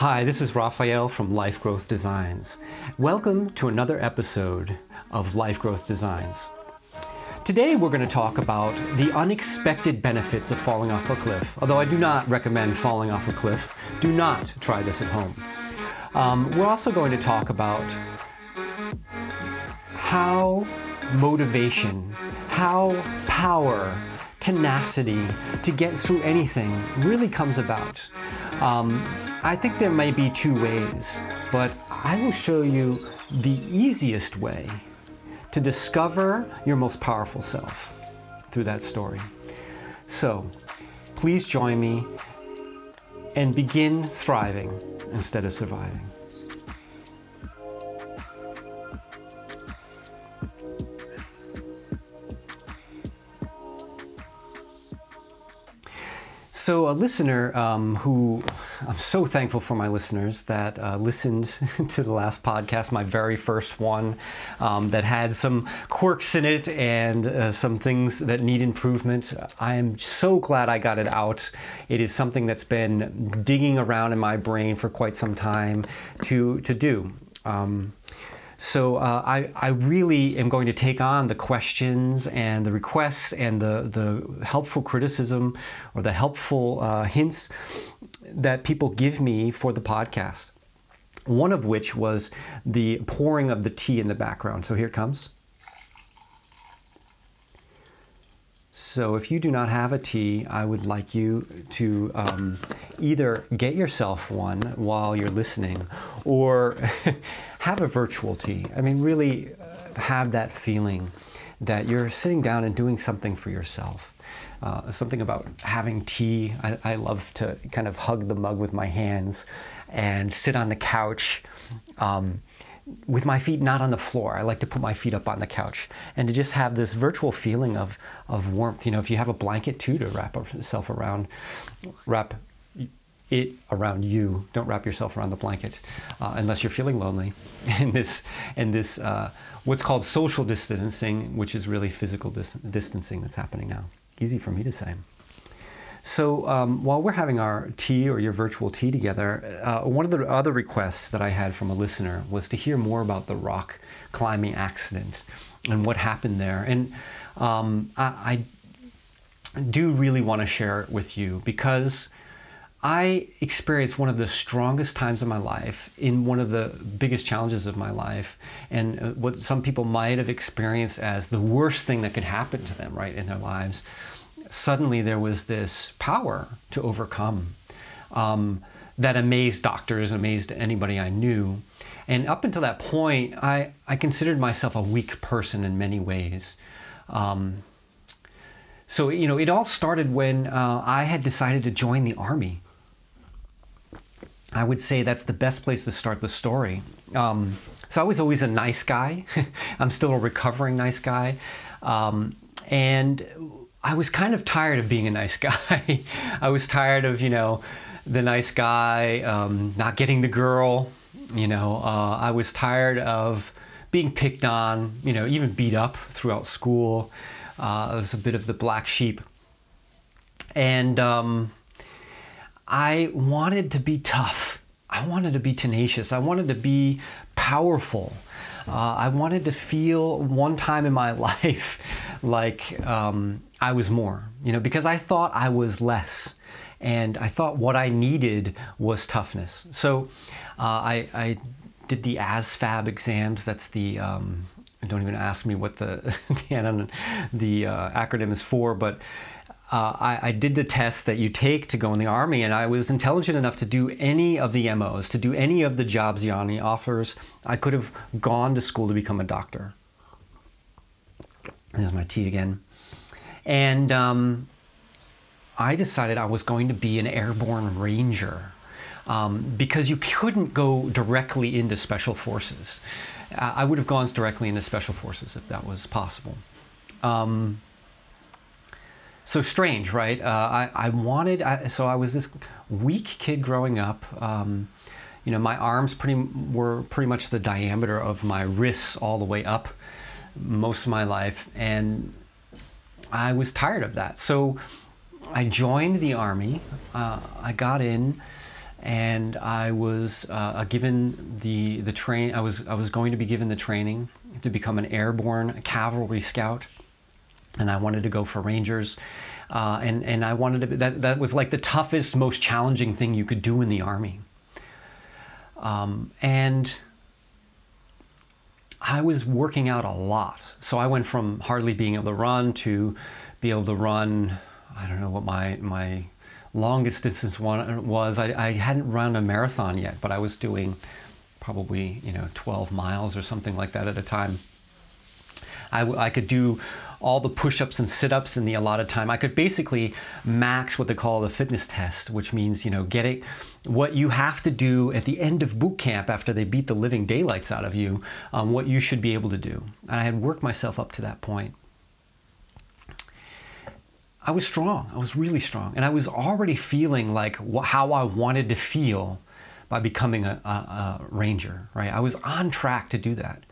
Hi, this is Raphael from Life Growth Designs. Welcome to another episode of Life Growth Designs. Today we're going to talk about the unexpected benefits of falling off a cliff. Although I do not recommend falling off a cliff, do not try this at home. Um, we're also going to talk about how motivation, how power, tenacity to get through anything really comes about. Um, I think there may be two ways, but I will show you the easiest way to discover your most powerful self through that story. So, please join me and begin thriving instead of surviving. So, a listener um, who I'm so thankful for my listeners that uh, listened to the last podcast, my very first one, um, that had some quirks in it and uh, some things that need improvement. I am so glad I got it out. It is something that's been digging around in my brain for quite some time to, to do. Um, so uh, I, I really am going to take on the questions and the requests and the, the helpful criticism or the helpful uh, hints that people give me for the podcast. One of which was the pouring of the tea in the background. So here it comes. So, if you do not have a tea, I would like you to um, either get yourself one while you're listening or have a virtual tea. I mean, really uh, have that feeling that you're sitting down and doing something for yourself. Uh, something about having tea. I, I, love to kind of hug the mug with my hands and sit on the couch. Um, with my feet not on the floor. I like to put my feet up on the couch and to just have this virtual feeling of, of warmth. You know, if you have a blanket too to wrap yourself around, wrap it around you. Don't wrap yourself around the blanket uh, unless you're feeling lonely. And this, and this, uh, what's called social distancing, which is really physical dis- distancing that's happening now. Easy for me to say. So um, while we're having our tea or your virtual tea together, uh, one of the other requests that I had from a listener was to hear more about the rock climbing accident and what happened there. And um, I, I, do really want to share it with you because I experienced one of the strongest times of my life in one of the biggest challenges of my life, and uh, what some people might have experienced as the worst thing that could happen to them, right, in their lives suddenly there was this power to overcome um, that amazed doctors, amazed anybody I knew. And up until that point, I, I considered myself a weak person in many ways. Um, so, you know, it all started when uh, I had decided to join the Army. I would say that's the best place to start the story. Um, so I was always a nice guy. I'm still a recovering nice guy. Um, and I was kind of tired of being a nice guy. I was tired of, you know, the nice guy um, not getting the girl. You know, uh, I was tired of being picked on, you know, even beat up throughout school. Uh, I was a bit of the black sheep. And um, I wanted to be tough. I wanted to be tenacious. I wanted to be powerful. Uh, I wanted to feel one time in my life like um, I was more, you know, because I thought I was less. And I thought what I needed was toughness. So uh, I, I, did the ASVAB exams. That's the, um, don't even ask me what the, the, the uh, acronym is for, but uh, I, I, did the test that you take to go in the Army, and I was intelligent enough to do any of the MOs, to do any of the jobs the Army offers. I could have gone to school to become a doctor. There's my tea again. And um, I decided I was going to be an airborne ranger um, because you couldn't go directly into special forces. I would have gone directly into special forces if that was possible. Um, so strange, right? Uh, I, I wanted, I, so I was this weak kid growing up. Um, you know, my arms pretty were pretty much the diameter of my wrists all the way up most of my life, and I was tired of that. So I joined the army. Uh, I got in, and I was uh, given the the train. I was I was going to be given the training to become an airborne cavalry scout, and I wanted to go for Rangers. Uh, and and I wanted to be, that that was like the toughest, most challenging thing you could do in the army. Um, and I was working out a lot, so I went from hardly being able to run to be able to run. I don't know what my my longest distance one was. I, I hadn't run a marathon yet, but I was doing probably you know 12 miles or something like that at a time. I, I could do all the push-ups and sit-ups in the allotted time. I could basically max what they call the fitness test, which means you know getting what you have to do at the end of boot camp after they beat the living daylights out of you, um, what you should be able to do. And I had worked myself up to that point. I was strong. I was really strong, and I was already feeling like how I wanted to feel by becoming a, a, a, ranger. Right, I was on track to do that.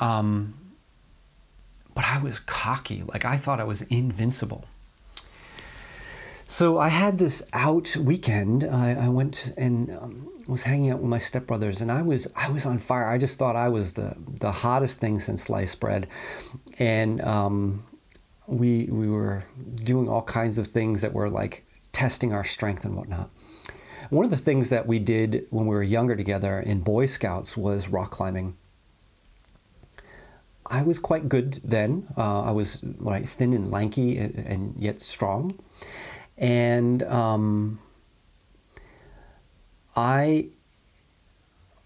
Um, but I was cocky. Like I thought I was invincible. So I had this out weekend. I, I went and um, was hanging out with my stepbrothers, and I was I was on fire. I just thought I was the the hottest thing since sliced bread, and um, we we were doing all kinds of things that were like testing our strength and whatnot. One of the things that we did when we were younger together in Boy Scouts was rock climbing. I was quite good then. Uh, I was like thin and lanky and, and yet strong, and um, I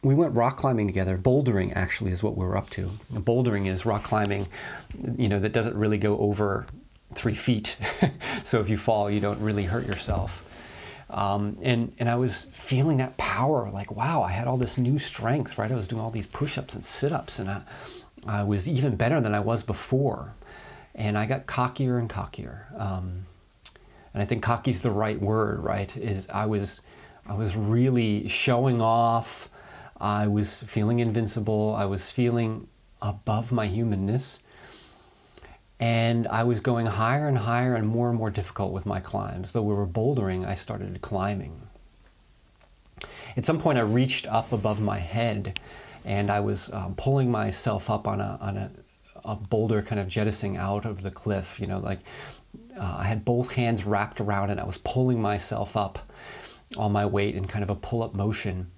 we went rock climbing together. Bouldering actually is what we were up to. Bouldering is rock climbing, you know, that doesn't really go over three feet. so if you fall, you don't really hurt yourself. Um, and and I was feeling that power, like wow, I had all this new strength, right? I was doing all these push-ups and sit-ups, and I, I was even better than I was before. And I got cockier and cockier. Um, and I think cocky's the right word, right? Is I was I was really showing off I was feeling invincible. I was feeling above my humanness. And I was going higher and higher and more and more difficult with my climbs. Though we were bouldering, I started climbing. At some point, I reached up above my head and I was um, pulling myself up on a, on a, a, boulder, kind of jettisoning out of the cliff. You know, like uh, I had both hands wrapped around it. I was pulling myself up on my weight in kind of a pull up motion.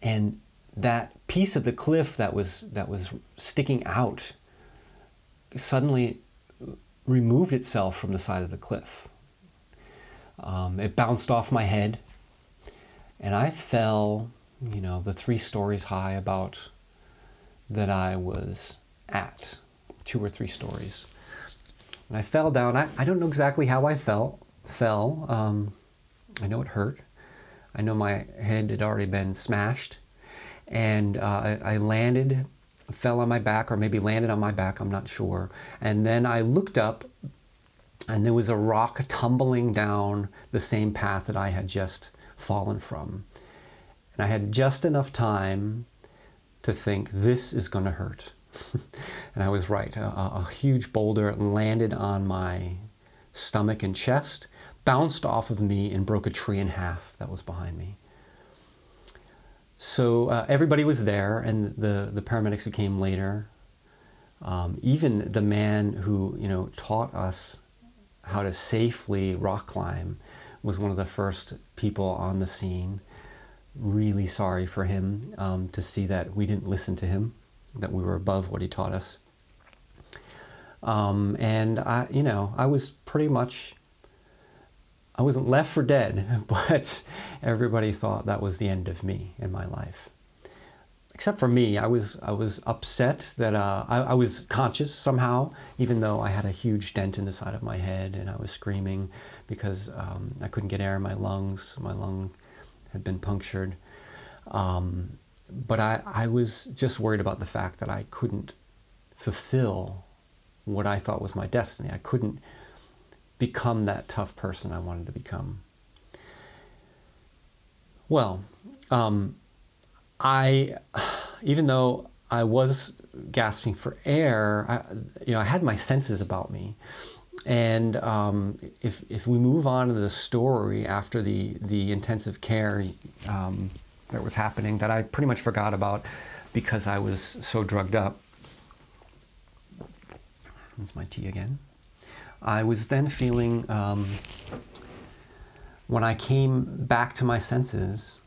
And that piece of the cliff that was that was sticking out suddenly removed itself from the side of the cliff. Um, it bounced off my head, and I fell, you know, the three stories high about that I was at, two or three stories. And I fell down. I, I don't know exactly how I fell. Fell. Um, I know it hurt. I know my head had already been smashed and uh, I, I landed, fell on my back, or maybe landed on my back, I'm not sure. And then I looked up, and there was a rock tumbling down the same path that I had just fallen from. And I had just enough time to think, this is going to hurt. and I was right. A, a, huge boulder landed on my stomach and chest, bounced off of me, and broke a tree in half that was behind me. So uh, everybody was there, and the, the paramedics who came later, um, even the man who you know taught us how to safely rock climb, was one of the first people on the scene. Really sorry for him um, to see that we didn't listen to him, that we were above what he taught us. Um, and I, you know, I was pretty much I wasn't left for dead, but everybody thought that was the end of me in my life. Except for me, I was I was upset that uh, I, I, was conscious somehow, even though I had a huge dent in the side of my head and I was screaming because um, I couldn't get air in my lungs. My lung had been punctured. Um, but I, I was just worried about the fact that I couldn't fulfill what I thought was my destiny. I couldn't become that tough person I wanted to become. Well, um, I, even though I was gasping for air, I, you know, I had my senses about me. And um, if, if we move on to the story after the, the intensive care um, that was happening that I pretty much forgot about because I was so drugged up. That's my tea again. I was then feeling, um, when I came back to my senses,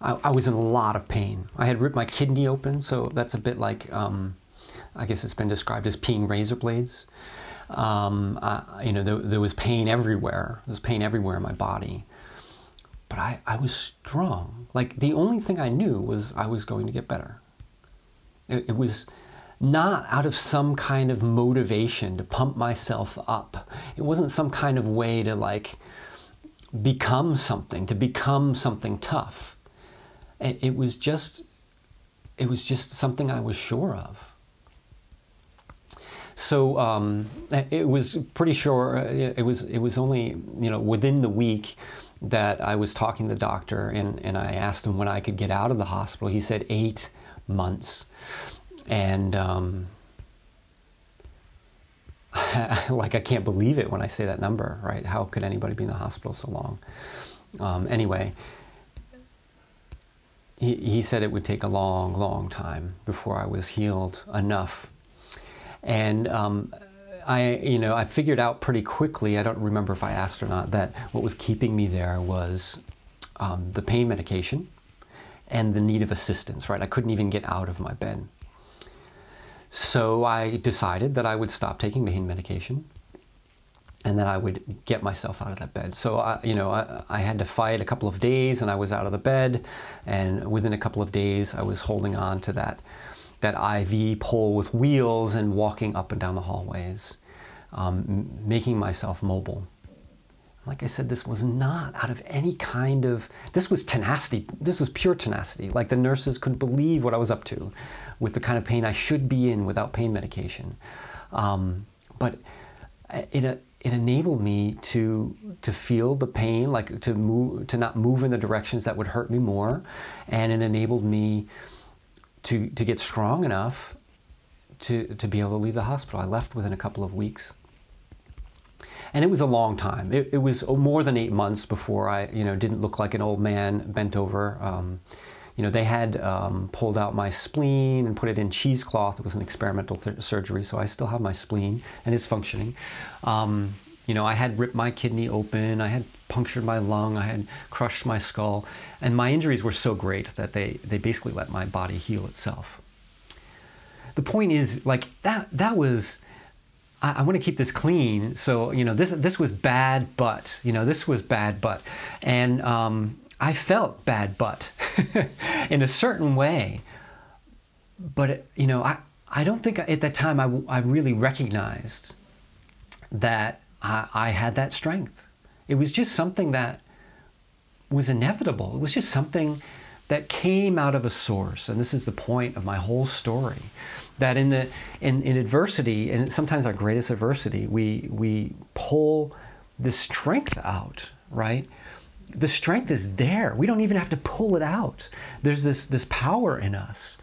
I, I, was in a lot of pain. I had ripped my kidney open, so that's a bit like, um, I guess it's been described as peeing razor blades. Um, I, you know, there, there, was pain everywhere. There was pain everywhere in my body. But I, I was strong. Like the only thing I knew was I was going to get better. It, it was not out of some kind of motivation to pump myself up. It wasn't some kind of way to like become something, to become something tough. It, it was just, it was just something I was sure of. So um, it was pretty sure. Uh, it was it was only you know within the week that I was talking to the doctor and, and I asked him when I could get out of the hospital. He said eight months, and um, like I can't believe it when I say that number. Right? How could anybody be in the hospital so long? Um, anyway. He, he said it would take a long, long time before I was healed enough and um, I, you know, I figured out pretty quickly. I don't remember if I asked or not that what was keeping me there was um, the pain medication and the need of assistance. Right, I couldn't even get out of my bed. So I decided that I would stop taking pain medication and then I would get myself out of that bed. So, I, you know, I, I, had to fight a couple of days and I was out of the bed. And within a couple of days, I was holding on to that that IV pole with wheels and walking up and down the hallways, um, making myself mobile. Like I said, this was not out of any kind of, this was tenacity. This was pure tenacity. Like the nurses couldn't believe what I was up to with the kind of pain I should be in without pain medication. Um, but it, it enabled me to to feel the pain, like to move, to not move in the directions that would hurt me more, and it enabled me to, to get strong enough to, to be able to leave the hospital. I left within a couple of weeks. And it was a long time. It, it was more than eight months before I, you know, didn't look like an old man bent over. Um, you know, they had um, pulled out my spleen and put it in cheesecloth. It was an experimental th- surgery, so I still have my spleen and it's functioning. Um, you know, I had ripped my kidney open, I had punctured my lung, I had crushed my skull, and my injuries were so great that they, they basically let my body heal itself. The point is, like, that, that was, I, I want to keep this clean. So, you know, this, this was bad but, you know, this was bad but. And um, I felt bad but in a certain way. But, you know, I, I don't think at that time I, I really recognized that I, I had that strength. It was just something that was inevitable. It was just something that came out of a source. And this is the point of my whole story. That in the in, in adversity, and sometimes our greatest adversity, we we pull the strength out, right? The strength is there. We don't even have to pull it out. There's this this power in us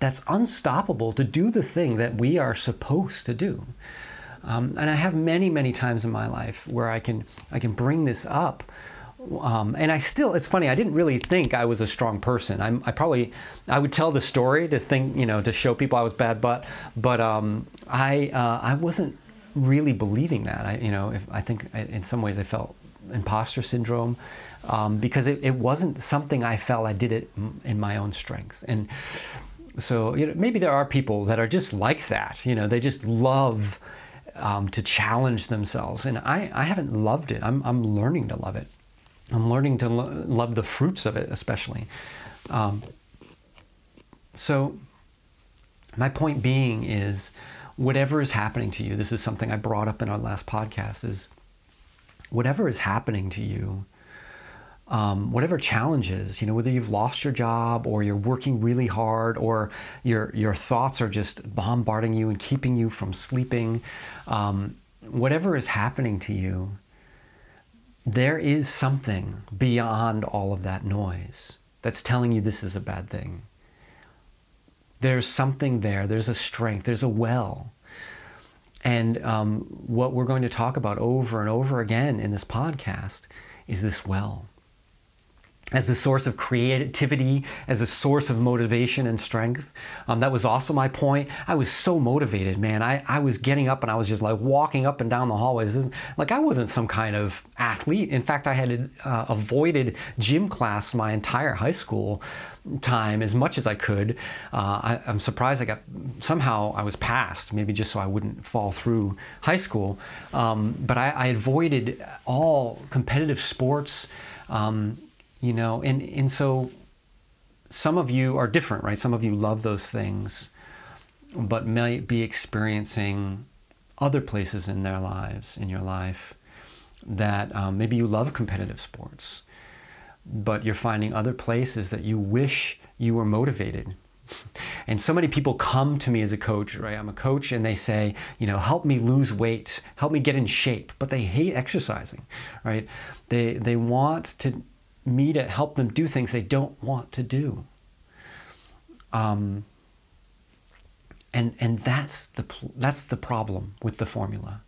that's unstoppable to do the thing that we are supposed to do. Um, and I have many, many times in my life where I can I can bring this up. Um, and I still, it's funny. I didn't really think I was a strong person. I'm, I probably, I would tell the story to think, you know, to show people I was bad, but, but um, I, uh, I wasn't really believing that. I, you know, if, I think in some ways I felt imposter syndrome um, because it, it wasn't something I felt I did it in my own strength. And so, you know, maybe there are people that are just like that. You know, they just love um, to challenge themselves. And I, I haven't loved it. I'm, I'm learning to love it. I'm learning to lo- love the fruits of it, especially. Um, so, my point being is whatever is happening to you, this is something I brought up in our last podcast, is whatever is happening to you, um, whatever challenges, you know, whether you've lost your job or you're working really hard or your, your thoughts are just bombarding you and keeping you from sleeping, um, whatever is happening to you, there is something beyond all of that noise that's telling you this is a bad thing. There's something there, there's a strength, there's a well. and um, what we're going to talk about over and over again in this podcast is this well as a source of creativity, as a source of motivation and strength. Um, that was also my point. I was so motivated, man. I, I was getting up and I was just like walking up and down the hallways. Like I wasn't some kind of athlete. In fact, I had uh, avoided gym class my entire high school time as much as I could. Uh, I, am surprised I got somehow I was passed, maybe just so I wouldn't fall through high school. Um, but I, I, avoided all competitive sports. Um, you know and and so some of you are different right some of you love those things but might be experiencing other places in their lives in your life that um, maybe you love competitive sports but you're finding other places that you wish you were motivated and so many people come to me as a coach, right? I'm a coach and they say, you know, help me lose weight, help me get in shape, but they hate exercising, right? They they want to me to help them do things they don't want to do. Um, and and that's the that's the problem with the formula.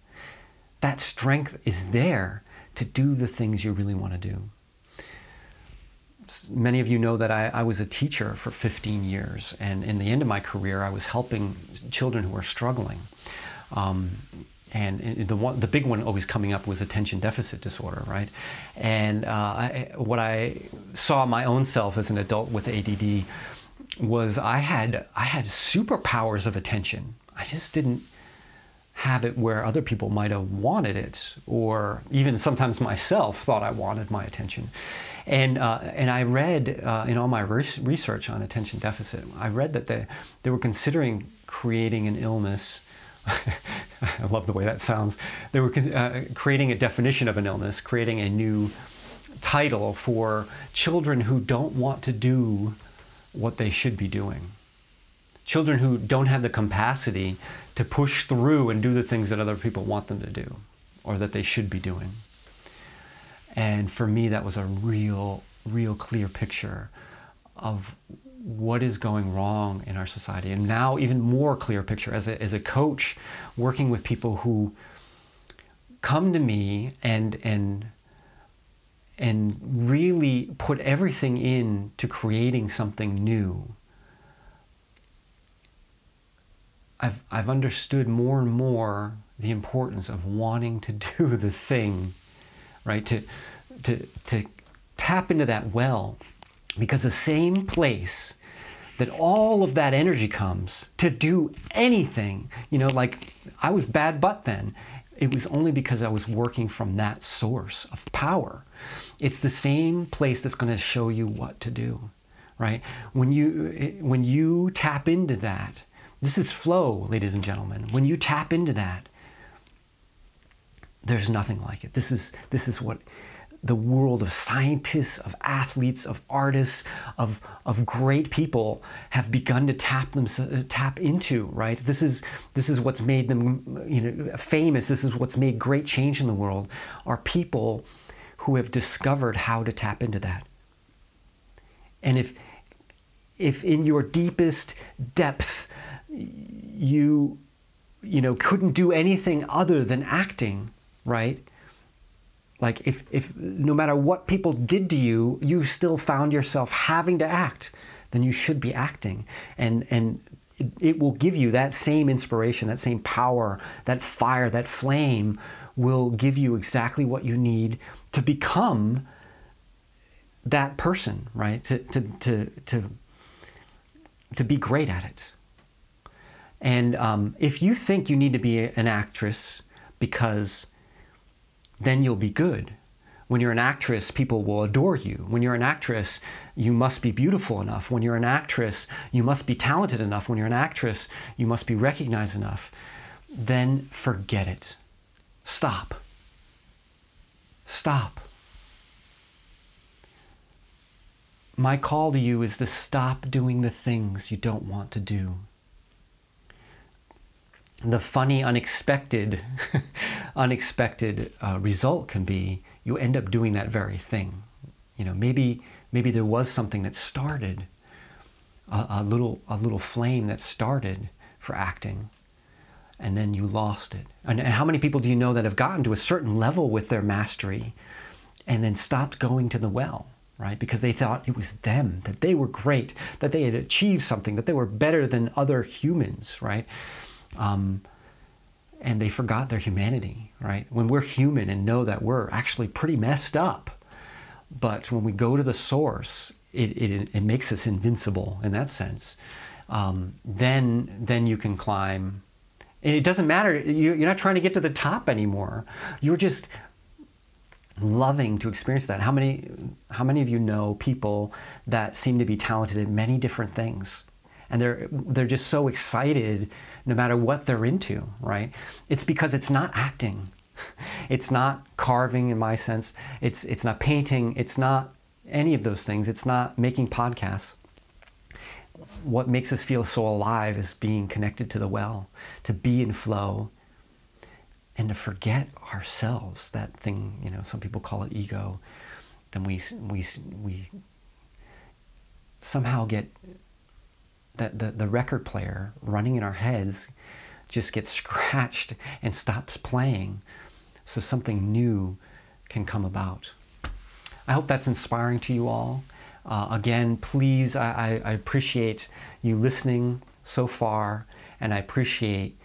That strength is there to do the things you really want to do. Many of you know that I, I was a teacher for 15 years, and in the end of my career, I was helping children who were struggling. Um, and the one, the big one always coming up was attention deficit disorder, right? And uh, I, what I saw my own self as an adult with ADD was I had I had superpowers of attention. I just didn't have it where other people might have wanted it, or even sometimes myself thought I wanted my attention. And uh, and I read uh, in all my research on attention deficit, I read that they they were considering creating an illness I love the way that sounds. They were uh, creating a definition of an illness, creating a new title for children who don't want to do what they should be doing. Children who don't have the capacity to push through and do the things that other people want them to do or that they should be doing. And for me, that was a real, real clear picture of what is going wrong in our society. And now, even more clear picture as a, as a coach working with people who come to me and, and, and really put everything in to creating something new. I've, I've understood more and more the importance of wanting to do the thing, right? To, to, to tap into that well because the same place that all of that energy comes to do anything, you know, like I was bad butt then. It was only because I was working from that source of power. It's the same place that's going to show you what to do, right? When you when you tap into that, this is flow, ladies and gentlemen. When you tap into that, there's nothing like it. This is this is what the world of scientists, of athletes, of artists, of, of great people have begun to tap them uh, tap into, right? This is this is what's made them you know famous. This is what's made great change in the world are people who have discovered how to tap into that. And if if in your deepest depth you you know couldn't do anything other than acting, right? Like if, if no matter what people did to you, you still found yourself having to act, then you should be acting. And and it, it will give you that same inspiration, that same power, that fire, that flame will give you exactly what you need to become that person, right? To to to to, to be great at it. And um, if you think you need to be an actress because then you'll be good. When you're an actress, people will adore you. When you're an actress, you must be beautiful enough. When you're an actress, you must be talented enough. When you're an actress, you must be recognized enough. Then forget it. Stop. Stop. My call to you is to stop doing the things you don't want to do the funny, unexpected, unexpected uh, result can be you end up doing that very thing. You know, maybe maybe there was something that started a, a little a little flame that started for acting, and then you lost it. And, and how many people do you know that have gotten to a certain level with their mastery and then stopped going to the well? Right? Because they thought it was them, that they were great, that they had achieved something, that they were better than other humans, right? Um, and they forgot their humanity, right? When we're human and know that we're actually pretty messed up, but when we go to the source, it, it, it makes us invincible in that sense. Um, then, then you can climb. And it doesn't matter. You're not trying to get to the top anymore. You're just loving to experience that. How many, how many of you know people that seem to be talented at many different things? And they're, they're just so excited no matter what they're into, right? It's because it's not acting. It's not carving in my sense. It's, it's not painting. It's not any of those things. It's not making podcasts. What makes us feel so alive is being connected to the well, to be in flow, and to forget ourselves. That thing, you know, some people call it ego. Then we we we somehow get that the, the record player running in our heads just gets scratched and stops playing so something new can come about. I hope that's inspiring to you all. Uh, again, please, I, I, appreciate you listening so far, and I appreciate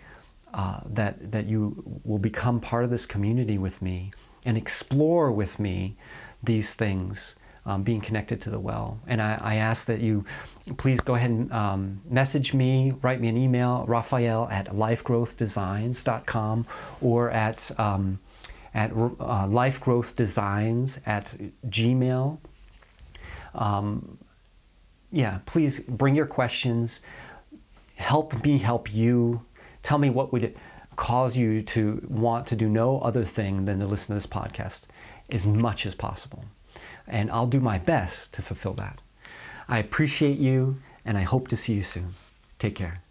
uh, that, that you will become part of this community with me and explore with me these things. Um, being connected to the well. And I, I, ask that you please go ahead and um, message me, write me an email, Raphael at lifegrowthdesigns.com or at um, at uh, Life Growth Designs at Gmail. Um, yeah, please bring your questions. Help me help you. Tell me what would cause you to want to do no other thing than to listen to this podcast as much as possible. And I'll do my best to fulfill that. I appreciate you and I hope to see you soon. Take care.